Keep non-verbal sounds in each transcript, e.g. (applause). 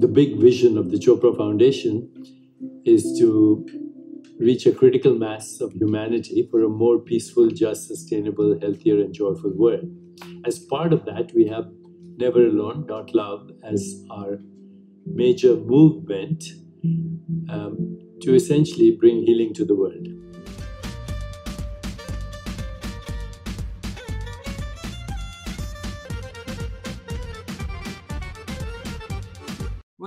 the big vision of the Chopra Foundation is to reach a critical mass of humanity for a more peaceful, just, sustainable, healthier, and joyful world. As part of that, we have Never Alone, Not Love as our major movement um, to essentially bring healing to the world.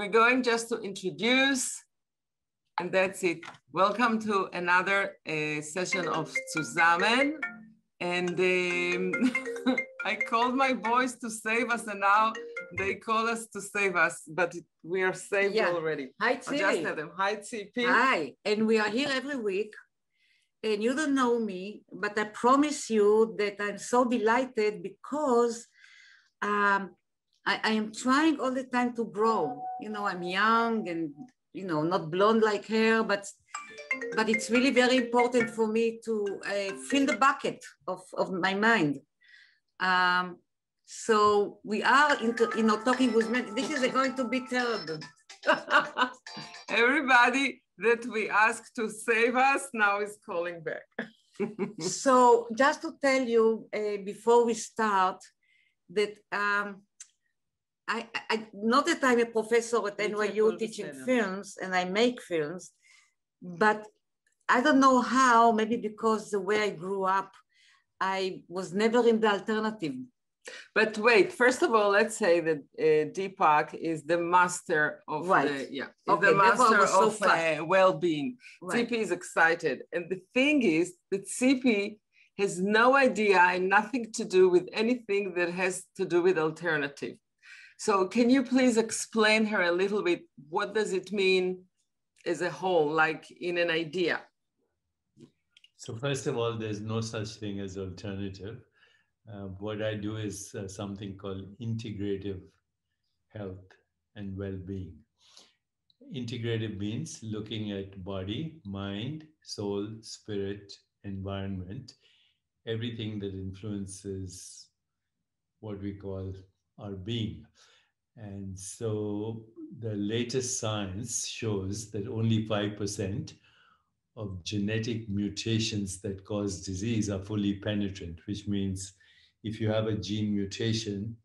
We're going just to introduce, and that's it. Welcome to another uh, session of Tzuzamen. And um, (laughs) I called my boys to save us, and now they call us to save us, but we are saved yeah. already. Hi, T. just them. Hi, Tzipi. Hi, and we are here every week. And you don't know me, but I promise you that I'm so delighted because um, I, I am trying all the time to grow. You know, I'm young and, you know, not blonde like her, but but it's really very important for me to uh, fill the bucket of, of my mind. Um, so we are, into, you know, talking with men. This is going to be terrible. (laughs) Everybody that we ask to save us now is calling back. (laughs) so just to tell you uh, before we start that um, I, I not that I'm a professor at NYU teaching films and I make films, but I don't know how, maybe because the way I grew up, I was never in the alternative. But wait, first of all, let's say that uh, Deepak is the master of right. the, yeah, okay, the master so of uh, well-being. Right. Tzipi is excited, and the thing is that Tzipi has no idea and nothing to do with anything that has to do with alternative. So can you please explain her a little bit, what does it mean as a whole, like in an idea? So first of all, there's no such thing as alternative. Uh, what I do is uh, something called integrative health and well-being. Integrative means looking at body, mind, soul, spirit, environment, everything that influences what we call our being. And so the latest science shows that only 5% of genetic mutations that cause disease are fully penetrant, which means if you have a gene mutation,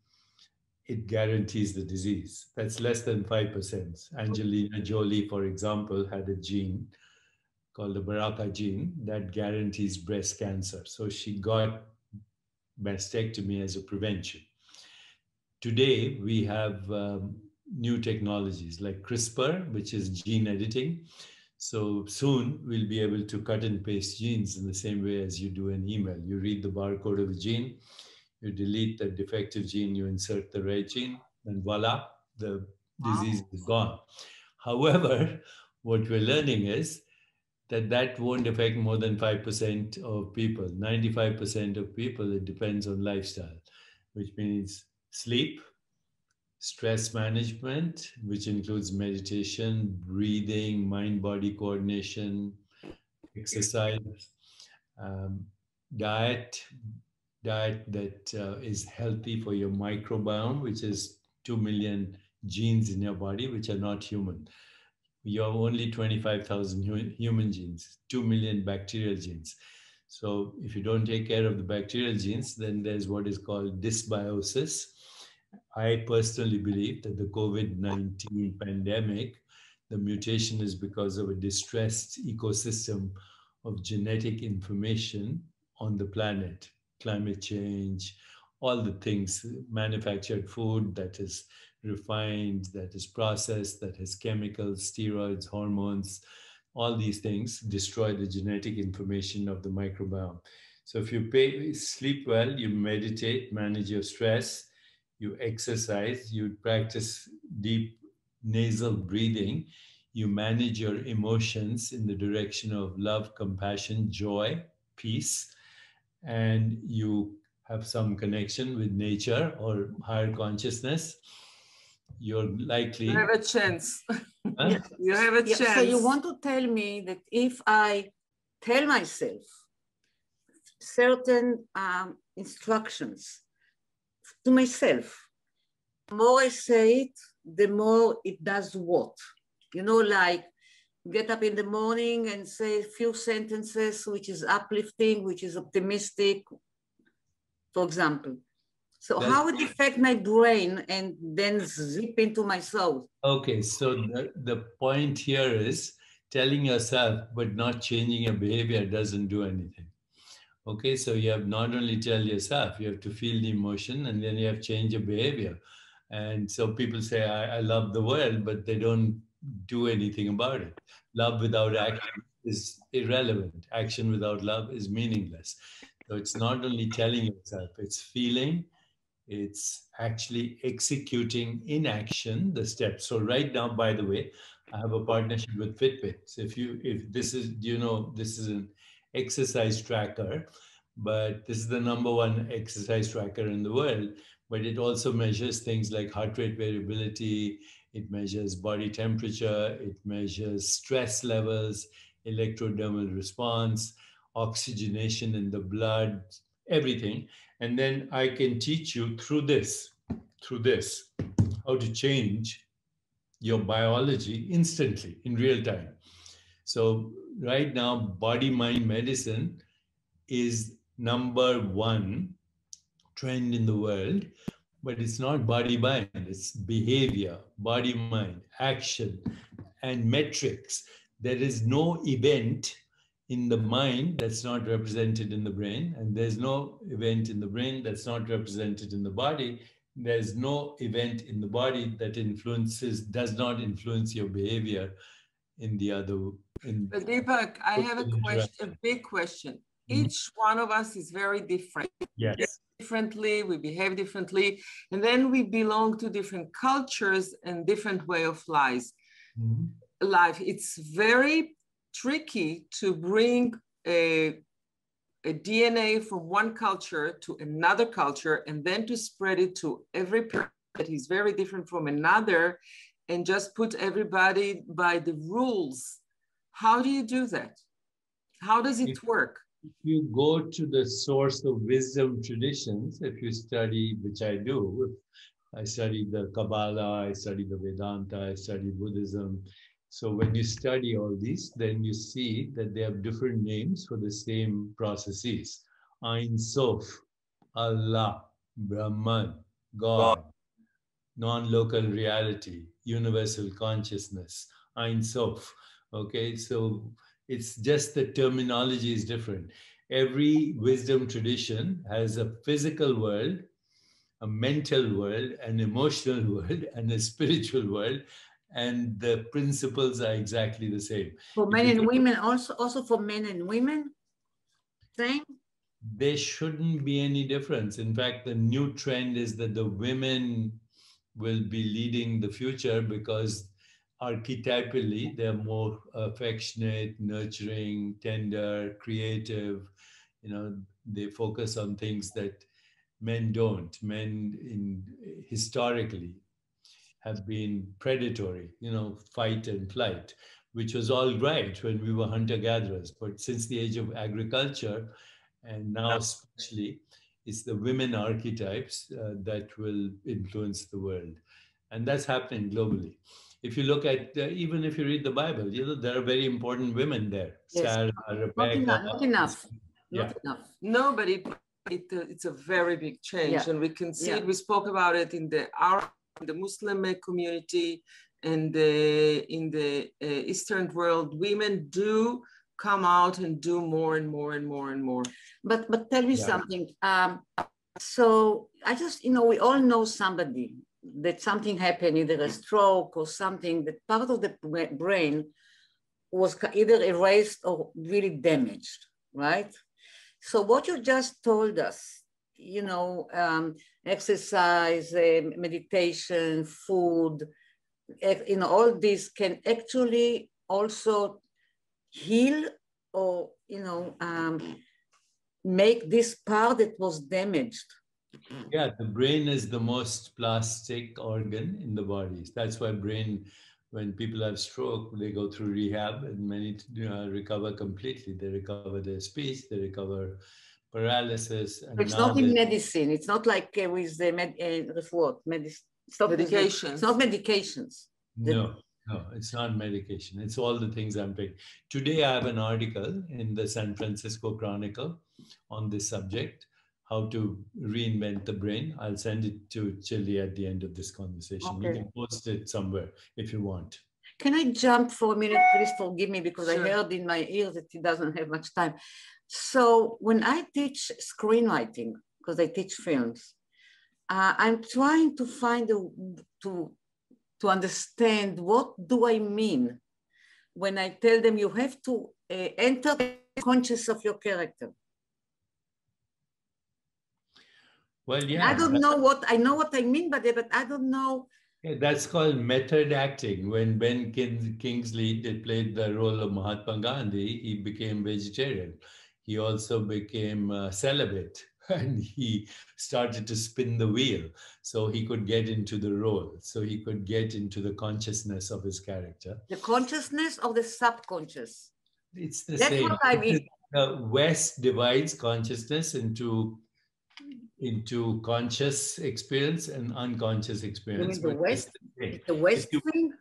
it guarantees the disease. That's less than 5%. Angelina Jolie, for example, had a gene called the BRCA gene that guarantees breast cancer. So she got mastectomy as a prevention. Today, we have um, new technologies like CRISPR, which is gene editing. So soon we'll be able to cut and paste genes in the same way as you do an email. You read the barcode of the gene, you delete the defective gene, you insert the right gene, and voila, the disease is gone. However, what we're learning is that that won't affect more than 5% of people. 95% of people, it depends on lifestyle, which means sleep, stress management, which includes meditation, breathing, mind body coordination, exercise, um, diet, diet that uh, is healthy for your microbiome, which is 2 million genes in your body, which are not human. You have only 25,000 human genes, 2 million bacterial genes. So if you don't take care of the bacterial genes, then there's what is called dysbiosis. I personally believe that the COVID 19 pandemic, the mutation is because of a distressed ecosystem of genetic information on the planet, climate change, all the things, manufactured food that is refined, that is processed, that has chemicals, steroids, hormones, all these things destroy the genetic information of the microbiome. So if you pay, sleep well, you meditate, manage your stress, you exercise, you practice deep nasal breathing, you manage your emotions in the direction of love, compassion, joy, peace, and you have some connection with nature or higher consciousness, you're likely. You have a chance. (laughs) Huh? (laughs) you have a yeah, chance. So you want to tell me that if I tell myself certain um, instructions to myself, the more I say it, the more it does what? You know, like get up in the morning and say a few sentences which is uplifting, which is optimistic, for example. So That's, how it affect my brain and then zip into my soul? Okay, so the, the point here is telling yourself but not changing your behavior doesn't do anything. Okay, so you have not only tell yourself, you have to feel the emotion and then you have change your behavior. And so people say, I, I love the world, but they don't do anything about it. Love without action is irrelevant. Action without love is meaningless. So it's not only telling yourself, it's feeling, it's actually executing in action the steps. So right now, by the way, I have a partnership with Fitbit. So if you if this is you know this is an exercise tracker, but this is the number one exercise tracker in the world. But it also measures things like heart rate variability, it measures body temperature, it measures stress levels, electrodermal response, oxygenation in the blood, everything. And then I can teach you through this, through this, how to change your biology instantly in real time. So right now, body mind medicine is number one trend in the world, but it's not body mind, it's behavior, body mind, action, and metrics. There is no event in the mind that's not represented in the brain, and there's no event in the brain that's not represented in the body. There's no event in the body that influences, does not influence your behavior in the other. In but Deepak, I have a question, a big question. Mm-hmm. Each one of us is very different. Yes. Differently, we behave differently, and then we belong to different cultures and different way of lives. Mm-hmm. Life. It's very tricky to bring a, a DNA from one culture to another culture and then to spread it to every person that is very different from another and just put everybody by the rules. How do you do that? How does it if, work? If you go to the source of wisdom traditions, if you study, which I do, I study the Kabbalah, I study the Vedanta, I study Buddhism, so when you study all these, then you see that they have different names for the same processes. Ein Sof, Allah, Brahman, God, non-local reality, universal consciousness, Ein Sof. Okay, so it's just the terminology is different. Every wisdom tradition has a physical world, a mental world, an emotional (laughs) world, and a spiritual world, and the principles are exactly the same. For men and women, also also for men and women, same. There shouldn't be any difference. In fact, the new trend is that the women will be leading the future because archetypally they're more affectionate, nurturing, tender, creative. You know, they focus on things that men don't. Men in historically have been predatory, you know, fight and flight, which was all right when we were hunter gatherers. But since the age of agriculture, and now especially, it's the women archetypes uh, that will influence the world. And that's happening globally. If you look at, uh, even if you read the Bible, you know, there are very important women there. Yes. Sarah, Rebecca. Not enough. Not enough. Yeah. Not enough. No, but it, it, uh, it's a very big change. Yeah. And we can see yeah. it. We spoke about it in the Arab the Muslim community and the, in the uh, Eastern world, women do come out and do more and more and more and more. But but tell me yeah. something. Um, so I just you know we all know somebody that something happened, either a stroke or something that part of the brain was either erased or really damaged, right? So what you just told us, you know, um, exercise, uh, meditation, food, you know, all this can actually also heal or, you know, um, make this part that was damaged. Yeah, the brain is the most plastic organ in the body. That's why brain, when people have stroke, they go through rehab and many you know, recover completely. They recover their speech, they recover paralysis. it's not in medicine. It's not like uh, with the med, uh, what medicine. Stop medications. It's not medications. No, no, it's not medication. It's all the things I'm taking. Today, I have an article in the San Francisco Chronicle on this subject how to reinvent the brain. I'll send it to Tzili at the end of this conversation. Okay. You can post it somewhere if you want. Can I jump for a minute? Please forgive me because sure. I heard in my ears that he doesn't have much time. So when I teach screenwriting, because I teach films, uh, I'm trying to find a, to to understand what do I mean when I tell them you have to uh, enter the conscious of your character. Well, yeah. I don't know what I know what I mean by that, but I don't know. Yeah, that's called method acting. When Ben Kingsley did played the role of Mahatma Gandhi, he became vegetarian. He also became uh, celibate (laughs) and he started to spin the wheel so he could get into the role so he could get into the consciousness of his character the consciousness of the subconscious it's the That's same what I mean. the west divides consciousness into into conscious experience and unconscious experience. You mean the West? The West thing?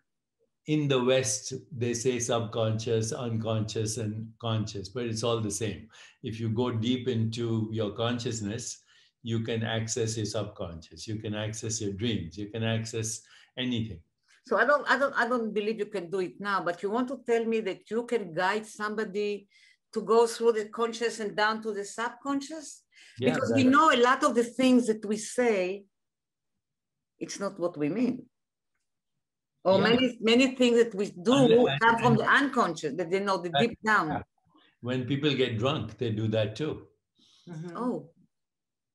In the West, they say subconscious, unconscious, and conscious, but it's all the same. If you go deep into your consciousness, you can access your subconscious, you can access your dreams, you can access anything. So I don't, I don't, I don't believe you can do it now. But you want to tell me that you can guide somebody to go through the conscious and down to the subconscious? Yeah, because we know a lot of the things that we say, it's not what we mean. Or yeah. many many things that we do come from the unconscious, that they know the deep down. When people get drunk, they do that too. Mm-hmm. Oh.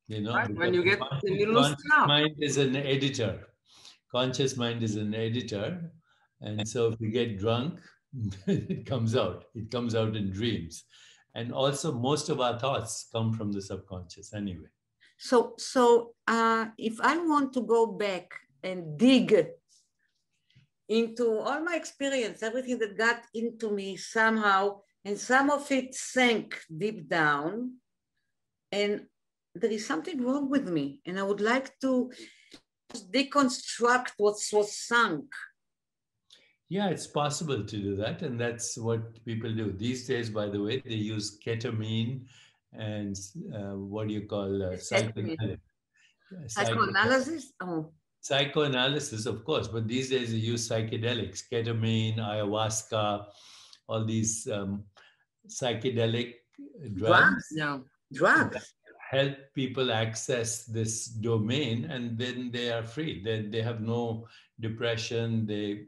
You know, right. when you get when you lose mind is an editor. Conscious mind is an editor. And so if you get drunk, (laughs) it comes out. It comes out in dreams. And also most of our thoughts come from the subconscious anyway. So so uh, if i want to go back and dig into all my experience everything that got into me somehow and some of it sank deep down and there is something wrong with me and i would like to deconstruct what was sunk yeah, it's possible to do that. And that's what people do. These days, by the way, they use ketamine and uh, what do you call uh, psychoanalysis? Psychoanalysis? Oh. Psychoanalysis, of course, but these days they use psychedelics, ketamine, ayahuasca, all these um, psychedelic drugs. Drugs? No, drugs. Help people access this domain and then they are free. They, they have no depression. They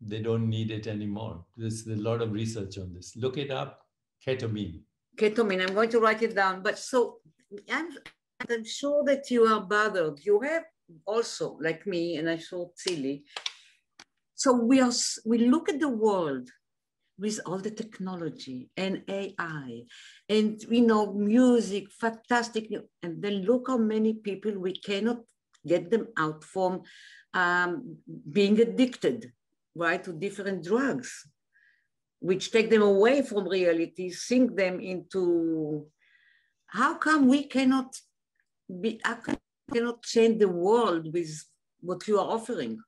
they don't need it anymore. There's a lot of research on this. Look it up, ketamine. Ketamine, I'm going to write it down. But so I'm, I'm sure that you are bothered. You have also, like me, and I saw Tzili. So we are we look at the world with all the technology and AI and you know music, fantastic, and then look how many people we cannot get them out from um, being addicted right, to different drugs, which take them away from reality, sink them into, how come we cannot be, how come cannot change the world with what you are offering?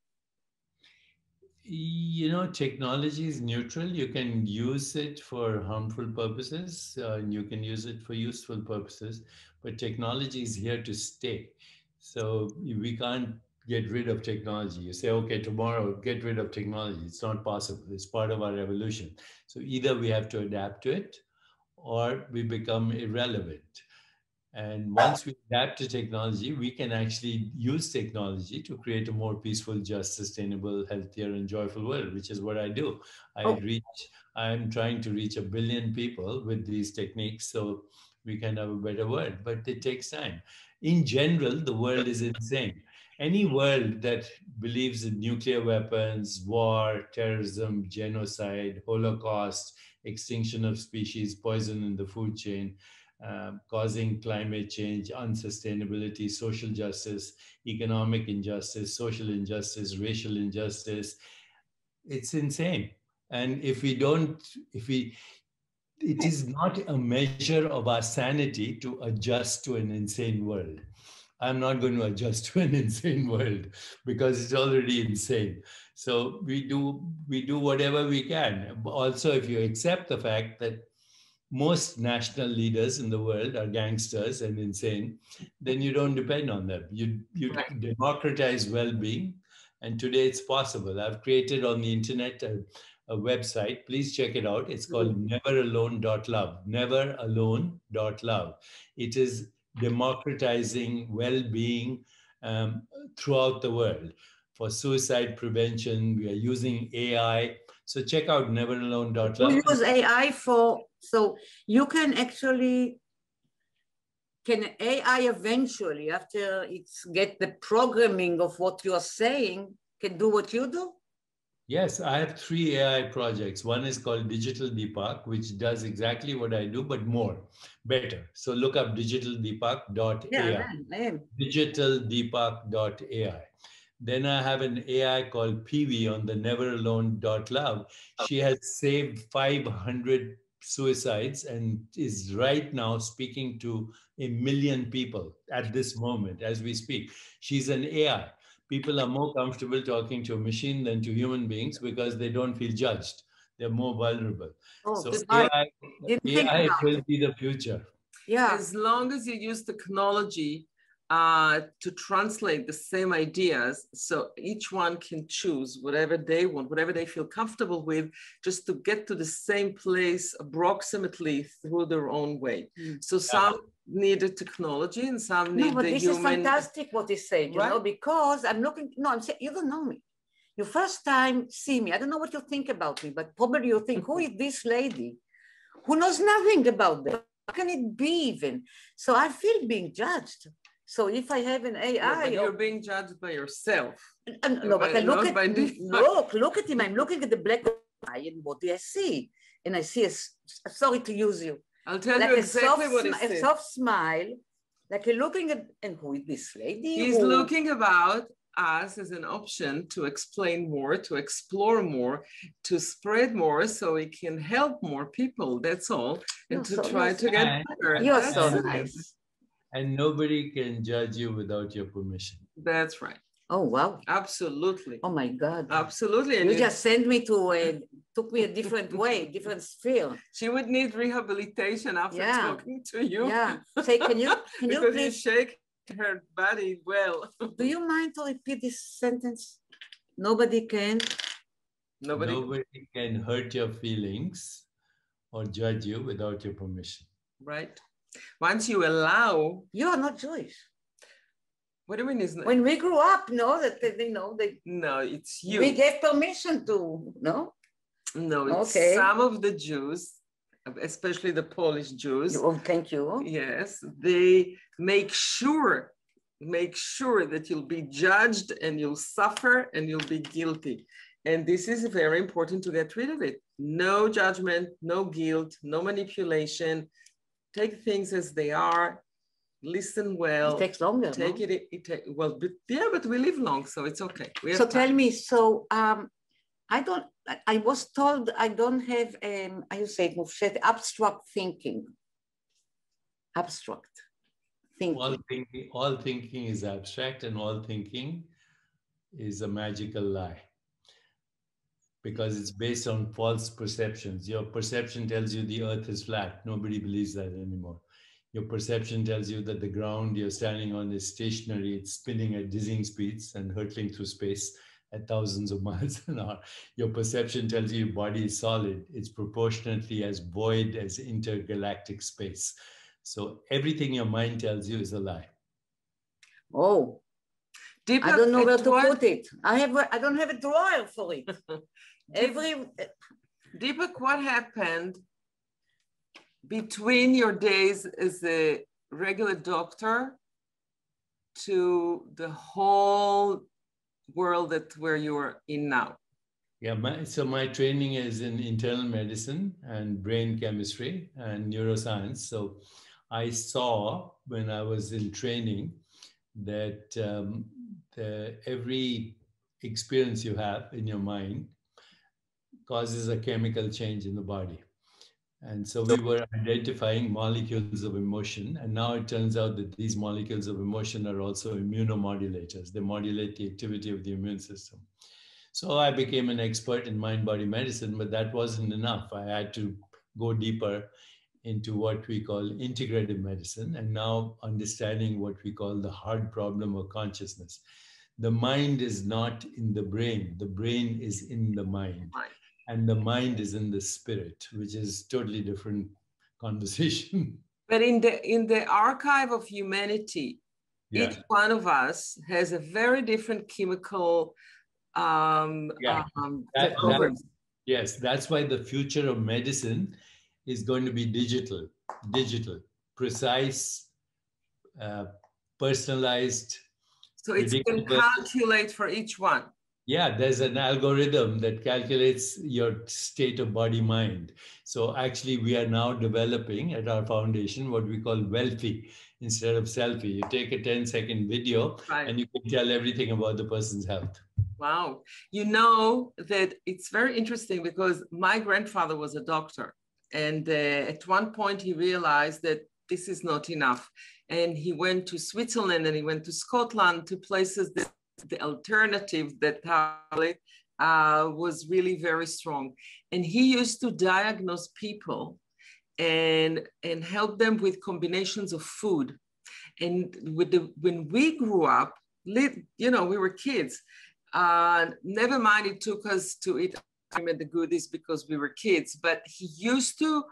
You know, technology is neutral. You can use it for harmful purposes, uh, and you can use it for useful purposes. But technology is here to stay. So we can't get rid of technology. You say, okay, tomorrow, get rid of technology. It's not possible. It's part of our evolution. So either we have to adapt to it or we become irrelevant. And once we adapt to technology, we can actually use technology to create a more peaceful, just, sustainable, healthier, and joyful world, which is what I do. I oh. reach, I'm trying to reach a billion people with these techniques so we can have a better world, but it takes time. In general, the world is insane any world that believes in nuclear weapons, war, terrorism, genocide, Holocaust, extinction of species, poison in the food chain, uh, causing climate change, unsustainability, social justice, economic injustice, social injustice, racial injustice. It's insane. And if we don't, if we, it is not a measure of our sanity to adjust to an insane world. I'm not going to adjust (laughs) to an insane world because it's already insane. So we do we do whatever we can. Also, if you accept the fact that most national leaders in the world are gangsters and insane, then you don't depend on them. You you right. democratize well-being, and today it's possible. I've created on the internet a, a website. Please check it out. It's called mm-hmm. neveralone.love. Neveralone.love. It is democratizing well-being um, throughout the world. For suicide prevention, we are using AI. So check out neveralone.love. We use AI for, so you can actually, can AI eventually, after it's get the programming of what you are saying, can do what you do? Yes, I have three AI projects. One is called Digital Deepak, which does exactly what I do, but more, better. So look up digitaldeepak.ai. Yeah, I am. digitaldeepak.ai. Then I have an AI called Piwi on the neveralone.love. She has saved 500 suicides and is right now speaking to a million people at this moment as we speak. She's an AI people are more comfortable talking to a machine than to human beings because they don't feel judged. They're more vulnerable. Oh, so AI, AI will be the future. Yeah. As long as you use technology uh, to translate the same ideas so each one can choose whatever they want, whatever they feel comfortable with, just to get to the same place approximately through their own way. Mm. So some needed technology and some need no, but the this human... is fantastic what he said, you right? know, because I'm looking, no, I'm saying, you don't know me. You first time see me, I don't know what you think about me, but probably you think, who (laughs) is this lady who knows nothing about that? How can it be even? So I feel being judged. So if I have an AI, yeah, but you're being judged by yourself. Uh, no, but I look at (laughs) look, look at him. I'm looking at the black eye, and what do I see? And I see a sorry to use you I'll tell like you exactly what he said. A soft smile, like you're looking at, and who is this lady? He's who? looking about us as an option to explain more, to explore more, to spread more so we can help more people. That's all. And to so try nice. to get better. You're That's so nice. And nobody can judge you without your permission. That's right. Oh wow! Absolutely. Oh my God! Absolutely. And you, you just sent me to a took me a different way, different sphere. (laughs) She would need rehabilitation after yeah. talking to you. Yeah. Say, can you (laughs) can you please you shake her body well? Do you mind to repeat this sentence? Nobody can. Nobody. Nobody can hurt your feelings or judge you without your permission. Right. Once you allow. You are not Jewish. What do you mean? Is when we grew up, no, that they know they. No, it's you. We gave permission to no. No, it's okay. some of the Jews, especially the Polish Jews. Oh, thank you. Yes, they make sure make sure that you'll be judged and you'll suffer and you'll be guilty. And this is very important to get rid of it. No judgment, no guilt, no manipulation. Take things as they are listen well. It takes longer. Take no? it, it, it take, well, but yeah, but we live long, so it's okay. so time. tell me, so um, I don't, I was told I don't have, um, I say it, abstract thinking. Abstract thinking. All thinking, all thinking is abstract and all thinking is a magical lie because it's based on false perceptions. Your perception tells you the earth is flat. Nobody believes that anymore your perception tells you that the ground you're standing on is stationary, it's spinning at dizzying speeds and hurtling through space at thousands of (laughs) miles an hour. Your perception tells you your body is solid, it's proportionately as void as intergalactic space. So everything your mind tells you is a lie. Oh, Deepak, I don't know where to put it. I have I don't have a drawer for it. (laughs) Every Deepak, what happened between your days as a regular doctor to the whole world that where you're in now? Yeah, my, so my training is in internal medicine and brain chemistry and neuroscience. So I saw when I was in training that um, the, every experience you have in your mind causes a chemical change in the body And so we were identifying molecules of emotion. And now it turns out that these molecules of emotion are also immunomodulators. They modulate the activity of the immune system. So I became an expert in mind body medicine, but that wasn't enough. I had to go deeper into what we call integrative medicine and now understanding what we call the hard problem of consciousness. The mind is not in the brain, the brain is in the mind and the mind is in the spirit, which is totally different (laughs) conversation. But in the in the archive of humanity, yeah. each one of us has a very different chemical um, yeah. Um, that, that, yes, that's why the future of medicine is going to be digital, digital, precise, uh, personalized. So it's can calculate for each one. Yeah, there's an algorithm that calculates your state of body mind. So actually, we are now developing at our foundation what we call wealthy instead of selfie. You take a 10 second video right. and you can tell everything about the person's health. Wow. You know that it's very interesting because my grandfather was a doctor. And uh, at one point, he realized that this is not enough. And he went to Switzerland and he went to Scotland to places that the alternative that uh, was really very strong. And he used to diagnose people and, and help them with combinations of food. And with the, when we grew up, you know, we were kids. Uh, never mind, it took us to eat the goodies because we were kids, but he used to,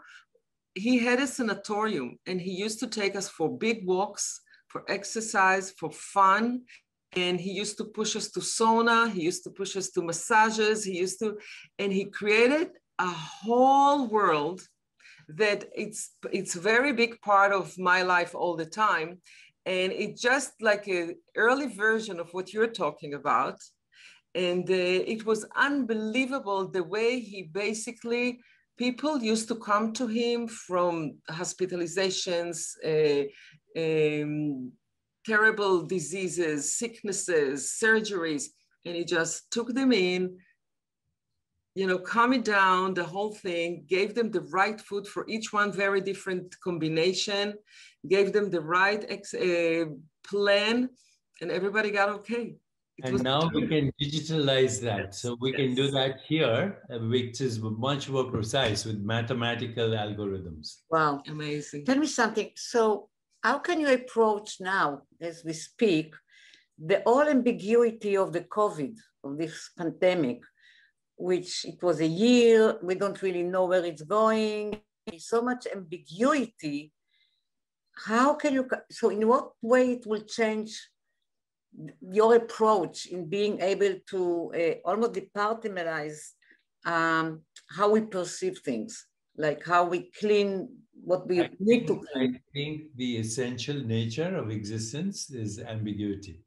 he had a sanatorium and he used to take us for big walks, for exercise, for fun and he used to push us to sauna he used to push us to massages he used to and he created a whole world that it's it's very big part of my life all the time. And it's just like an early version of what you're talking about. And uh, it was unbelievable the way he basically people used to come to him from hospitalizations uh, um, terrible diseases, sicknesses, surgeries, and he just took them in, you know, calm it down, the whole thing, gave them the right food for each one, very different combination, gave them the right ex- uh, plan, and everybody got okay. It and now we can digitalize that. So we yes. can do that here, which is much more precise with mathematical algorithms. Wow. Amazing. Tell me something. So how can you approach now, as we speak, the all ambiguity of the COVID, of this pandemic, which it was a year, we don't really know where it's going, so much ambiguity. How can you, so in what way it will change your approach in being able to uh, almost departmentalize um, how we perceive things, like how we clean what we I need think, to. Clean. I think the essential nature of existence is ambiguity.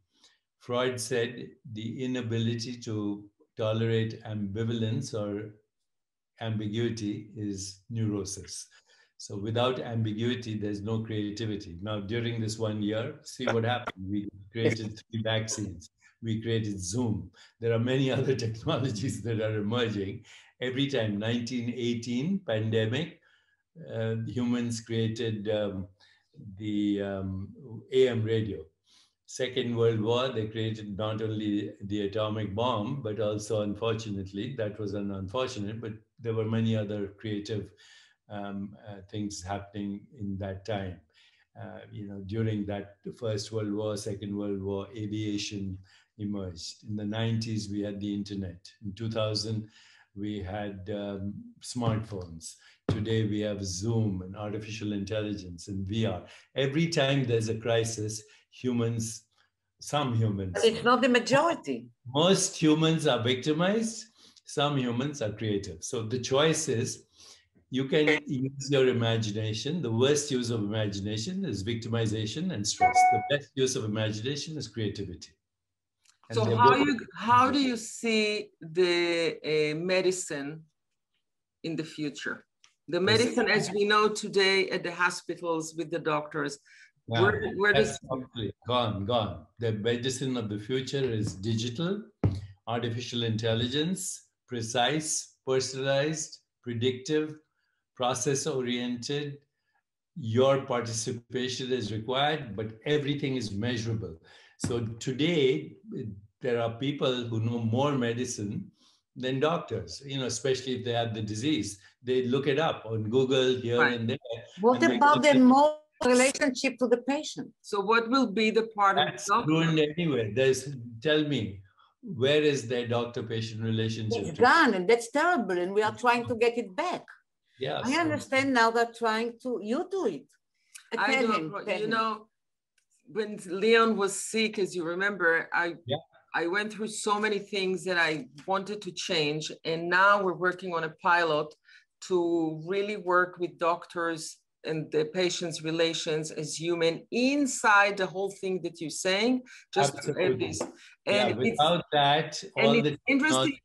Freud said the inability to tolerate ambivalence or ambiguity is neurosis. So without ambiguity, there's no creativity. Now, during this one year, see what happened. We created (laughs) three vaccines. We created Zoom. There are many (laughs) other technologies that are emerging. Every time, 1918 pandemic, uh, humans created um, the um, AM radio. Second World War, they created not only the atomic bomb, but also, unfortunately, that was an unfortunate, but there were many other creative um, uh, things happening in that time. Uh, you know, during that First World War, Second World War, aviation emerged. In the 90s, we had the internet. In 2000, we had um, smartphones. Today we have Zoom and artificial intelligence and VR. Every time there's a crisis, humans, some humans. But it's not the majority. Most humans are victimized, some humans are creative. So the choice is you can use your imagination. The worst use of imagination is victimization and stress. The best use of imagination is creativity. So how you how do you see the uh, medicine in the future? The medicine, as we know today at the hospitals with the doctors, yeah, where, where does gone, gone. The medicine of the future is digital, artificial intelligence, precise, personalized, predictive, process oriented. Your participation is required, but everything is measurable. So today, there are people who know more medicine than doctors, you know, especially if they have the disease. They look it up on Google here right. and there. What about the more relationship to the patient? So what will be the part That's of the ruined anyway. There's tell me, where is their doctor-patient relationship? It's gone and that's terrible and we are trying to get it back. Yeah. I understand now they're trying to, you do it. I, I don't, him, you him. know, when Leon was sick, as you remember, I yeah. I went through so many things that I wanted to change. And now we're working on a pilot to really work with doctors and the patient's relations as human inside the whole thing that you're saying. Just Absolutely. this. And yeah, without that, all the interesting,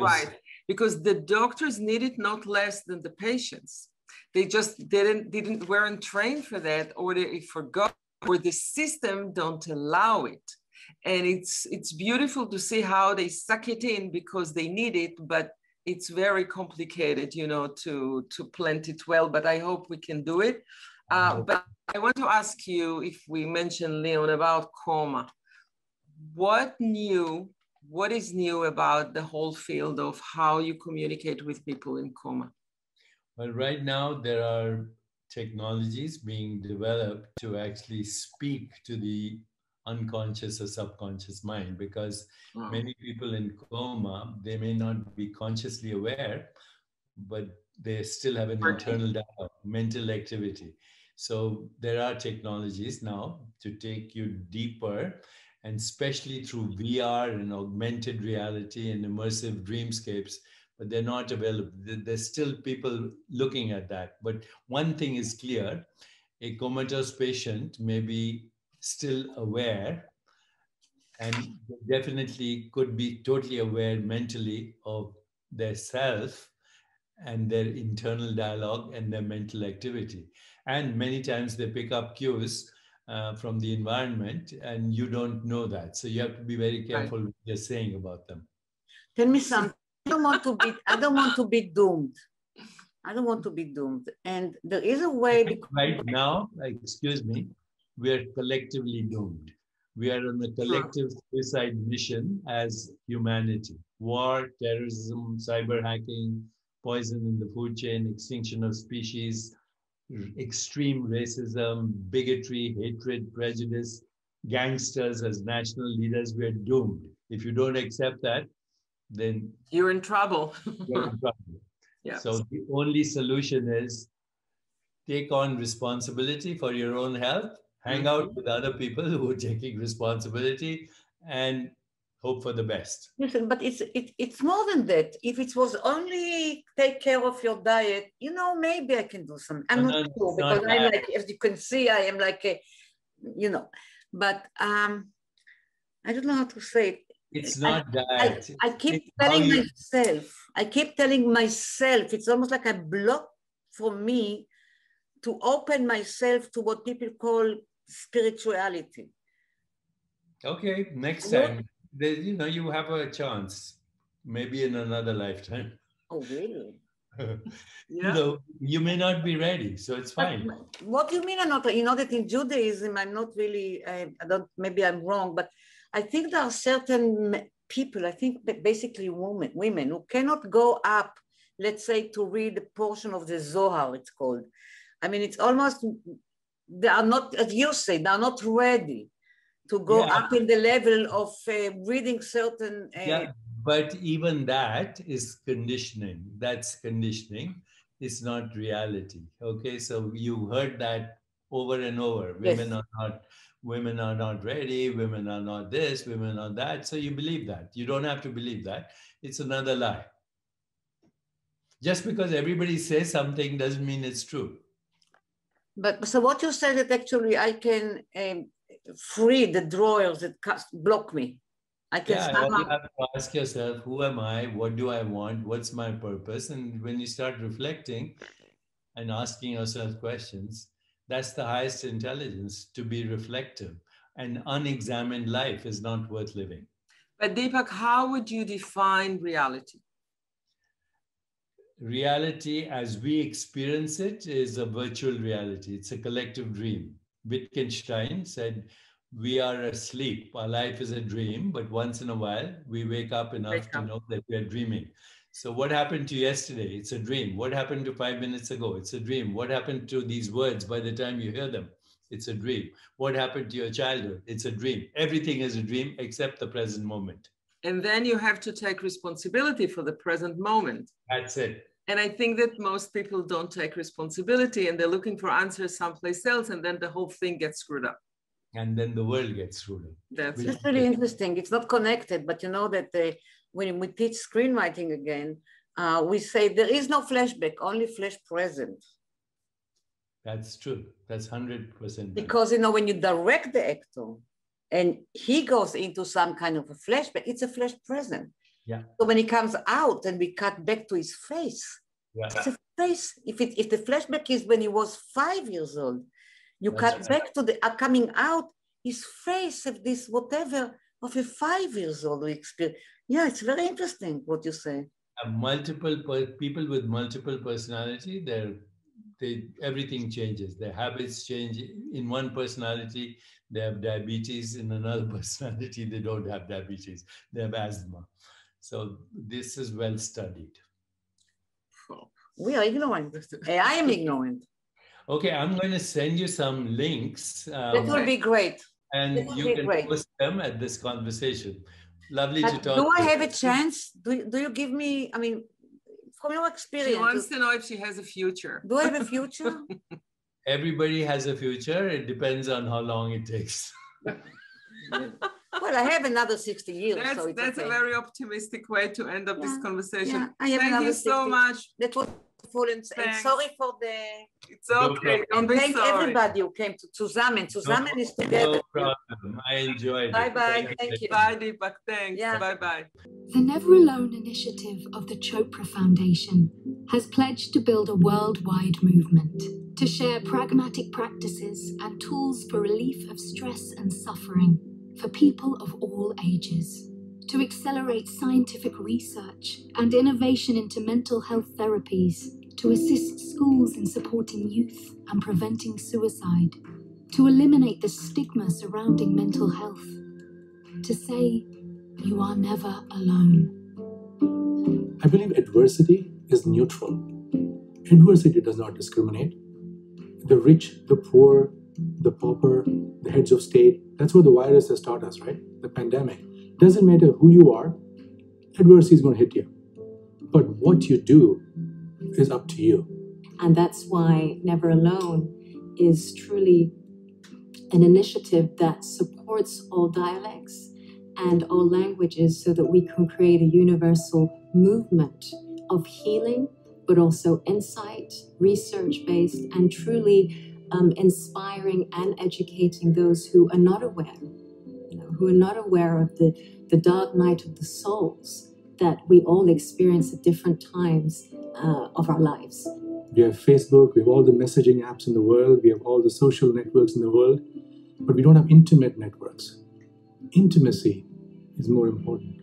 right? Because the doctors need it not less than the patients. They just didn't didn't weren't trained for that, or they forgot, or the system don't allow it. And it's it's beautiful to see how they suck it in because they need it but it's very complicated you know to to plant it well but i hope we can do it. Uh, but i want to ask you if we mentioned leon about coma. What new what is new about the whole field of how you communicate with people in coma? Well right now there are technologies being developed to actually speak to the unconscious or subconscious mind because wow. many people in coma they may not be consciously aware but they still have an internal dialogue, mental activity so there are technologies now to take you deeper and especially through vr and augmented reality and immersive dreamscapes but they're not available there's still people looking at that but one thing is clear a comatose patient may be still aware and definitely could be totally aware mentally of their self and their internal dialogue and their mental activity. And many times they pick up cues uh, from the environment and you don't know that. So you have to be very careful right. what you're saying about them. Tell me something. I don't want to be I don't want to be doomed. I don't want to be doomed. And there is a way right now, excuse me, we are collectively doomed. We are on a collective suicide mission as humanity. War, terrorism, cyber hacking, poison in the food chain, extinction of species, extreme racism, bigotry, hatred, prejudice, gangsters as national leaders, we're doomed. If you don't accept that, then you're in trouble. (laughs) you're in trouble. (laughs) Yeah. So the only solution is take on responsibility for your own health hang out mm-hmm. with other people who are taking responsibility and hope for the best. Listen, but it's it, it's more than that. If it was only take care of your diet, you know, maybe I can do some. I'm no, not no, sure because not I'm like, as you can see, I am like a, you know, but um, I don't know how to say it. It's not I, that. I, I keep it's telling myself. I keep telling myself. It's almost like a block for me to open myself to what people call spirituality. Okay, next time, you know, you have a chance, maybe in another lifetime. Oh, really? (laughs) yeah. You know, you may not be ready, so it's fine. But what do you mean? I'm not. You know that in Judaism, I'm not really. I, I don't. Maybe I'm wrong, but I think there are certain people. I think basically women, women who cannot go up. Let's say to read a portion of the Zohar. It's called. I mean, it's almost they are not, as you say, they are not ready to go yeah. up in the level of uh, reading certain. Uh, yeah, but even that is conditioning. That's conditioning. It's not reality. Okay, so you heard that over and over. Women yes. are not. Women are not ready. Women are not this. Women are that. So you believe that. You don't have to believe that. It's another lie. Just because everybody says something doesn't mean it's true. But so what you said that actually I can um, free the drawers that block me. I can yeah, you have to ask yourself, who am I? What do I want? What's my purpose? And when you start reflecting and asking yourself questions, that's the highest intelligence to be reflective. An unexamined life is not worth living. But Deepak, how would you define reality? reality as we experience it is a virtual reality. It's a collective dream. Wittgenstein said, We are asleep. Our life is a dream, but once in a while we wake up enough wake to know that we are dreaming. So, what happened to yesterday? It's a dream. What happened to five minutes ago? It's a dream. What happened to these words by the time you hear them? It's a dream. What happened to your childhood? It's a dream. Everything is a dream except the present moment. And then you have to take responsibility for the present moment. That's it. And I think that most people don't take responsibility and they're looking for answers someplace else, and then the whole thing gets screwed up. And then the world gets screwed up. That's That's really interesting. It's not connected, but you know that uh, when we teach screenwriting again, uh, we say there is no flashback, only flash present. That's true. That's 100%. Because, you know, when you direct the actor and he goes into some kind of a flashback, it's a flash present. Yeah. So when he comes out and we cut back to his face, yeah. it's a face. If, it, if the flashback is when he was five years old, you That's cut right. back to the uh, coming out, his face of this whatever of a five years old experience. Yeah, it's very interesting what you say. multiple people with multiple personality, they're they everything changes. Their habits change. In one personality, they have diabetes. In another (laughs) personality, they don't have diabetes. They have asthma. So this is well studied. We are ignorant. I am ignorant. (laughs) Okay, I'm going to send you some links. Um, that will be great. And you can great. post them at this conversation. Lovely but to talk. Do I have a chance? Do, do you give me, I mean, from your experience. She wants to know if she has a future. Do I have a future? (laughs) Everybody has a future. It depends on how long it takes. (laughs) well, I have another 60 years. That's, so that's okay. a very optimistic way to end up yeah, this conversation. Yeah, I have Thank you 60. so much. That was and, and sorry for the. It's okay. and thank sorry. everybody who came to Tzuzamen. Zusammen no, is together. No problem. I enjoyed bye it. Bye bye. Thank you. Bye, Deepak. Thanks. Yeah. Bye bye. The Never Alone initiative of the Chopra Foundation has pledged to build a worldwide movement to share pragmatic practices and tools for relief of stress and suffering for people of all ages to accelerate scientific research and innovation into mental health therapies, to assist schools in supporting youth and preventing suicide, to eliminate the stigma surrounding mental health, to say, you are never alone. I believe adversity is neutral. Adversity does not discriminate. The rich, the poor, the pauper, the heads of state, that's what the virus has taught us, right? The pandemic doesn't matter who you are, adversity is going to hit you. But what you do is up to you. And that's why Never Alone is truly an initiative that supports all dialects and all languages so that we can create a universal movement of healing, but also insight, research based, and truly um, inspiring and educating those who are not aware who are not aware of the, the dark night of the souls that we all experience at different times uh, of our lives. We have Facebook, we have all the messaging apps in the world, we have all the social networks in the world, but we don't have intimate networks. Intimacy is more important.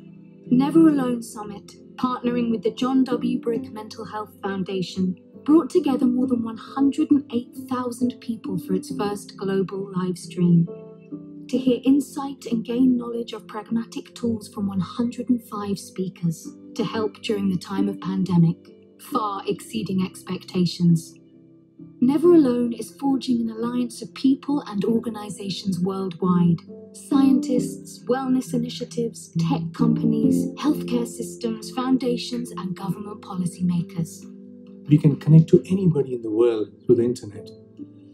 Never Alone Summit, partnering with the John W. Brick Mental Health Foundation, brought together more than 108,000 people for its first global live stream to hear insight and gain knowledge of pragmatic tools from 105 speakers to help during the time of pandemic, far exceeding expectations. Never Alone is forging an alliance of people and organizations worldwide scientists, wellness initiatives, tech companies, healthcare systems, foundations, and government policymakers. We can connect to anybody in the world through the internet.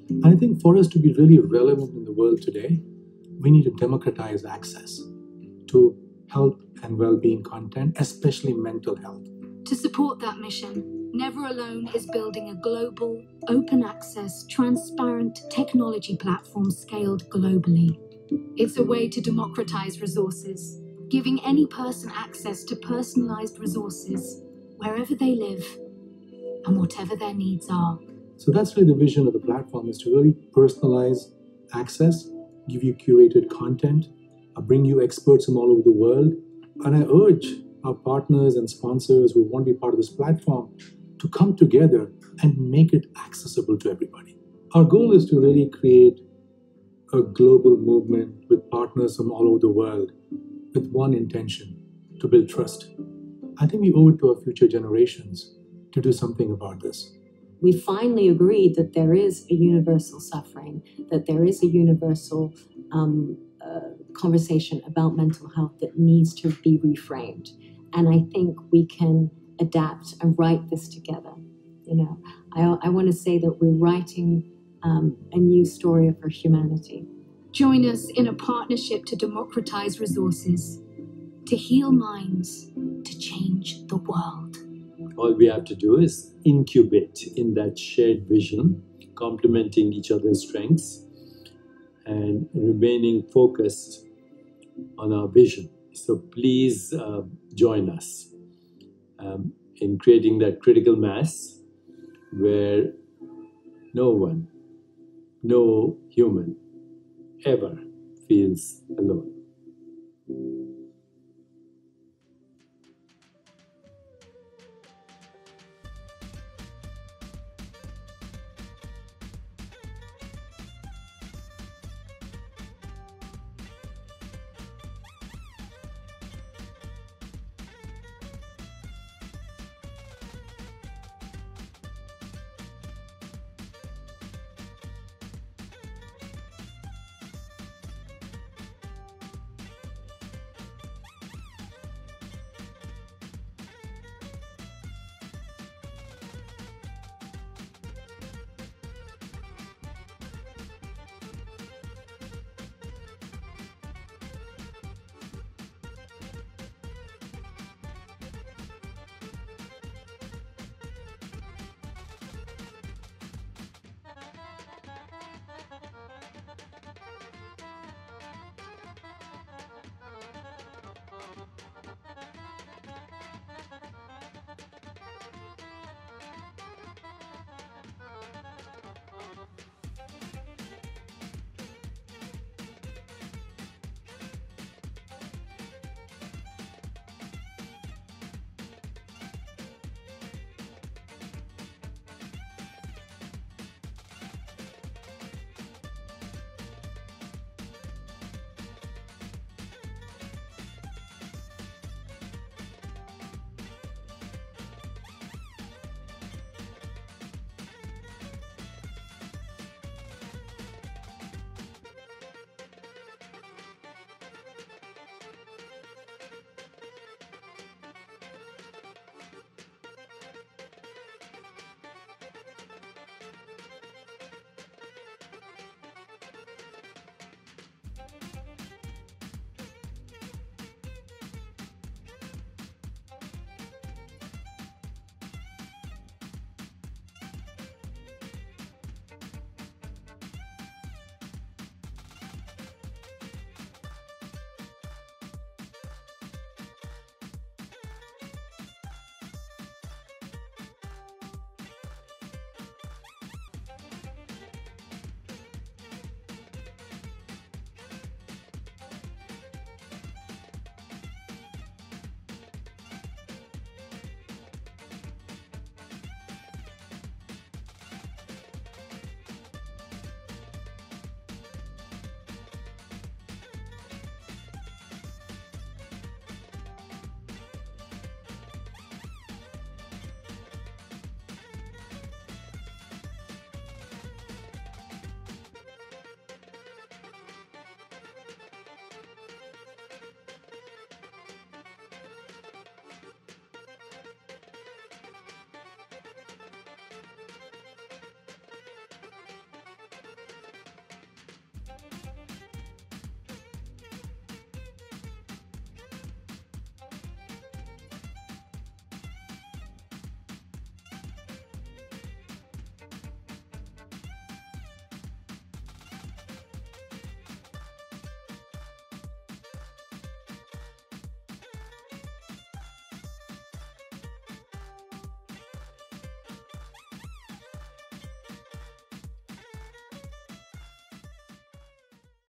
And I think for us to be really relevant in the world today, we need to democratize access to health and well being content, especially mental health. To support that mission, Never Alone is building a global, open access, transparent technology platform scaled globally. It's a way to democratize resources, giving any person access to personalized resources wherever they live and whatever their needs are. So that's really the vision of the platform is to really personalize access give you curated content, I bring you experts from all over the world. And I urge our partners and sponsors who want to be part of this platform to come together and make it accessible to everybody. Our goal is to really create a global movement with partners from all over the world with one intention to build trust. I think we owe it to our future generations to do something about this. We finally agreed that there is a universal suffering, that there is a universal um, uh, conversation about mental health that needs to be reframed. And I think we can adapt and write this together. You know, I, I want to say that we're writing um, a new story for humanity. Join us in a partnership to democratize resources, to heal minds, to change the world. All we have to do is incubate in that shared vision, complementing each other's strengths and remaining focused on our vision. So please uh, join us um, in creating that critical mass where no one, no human ever feels alone.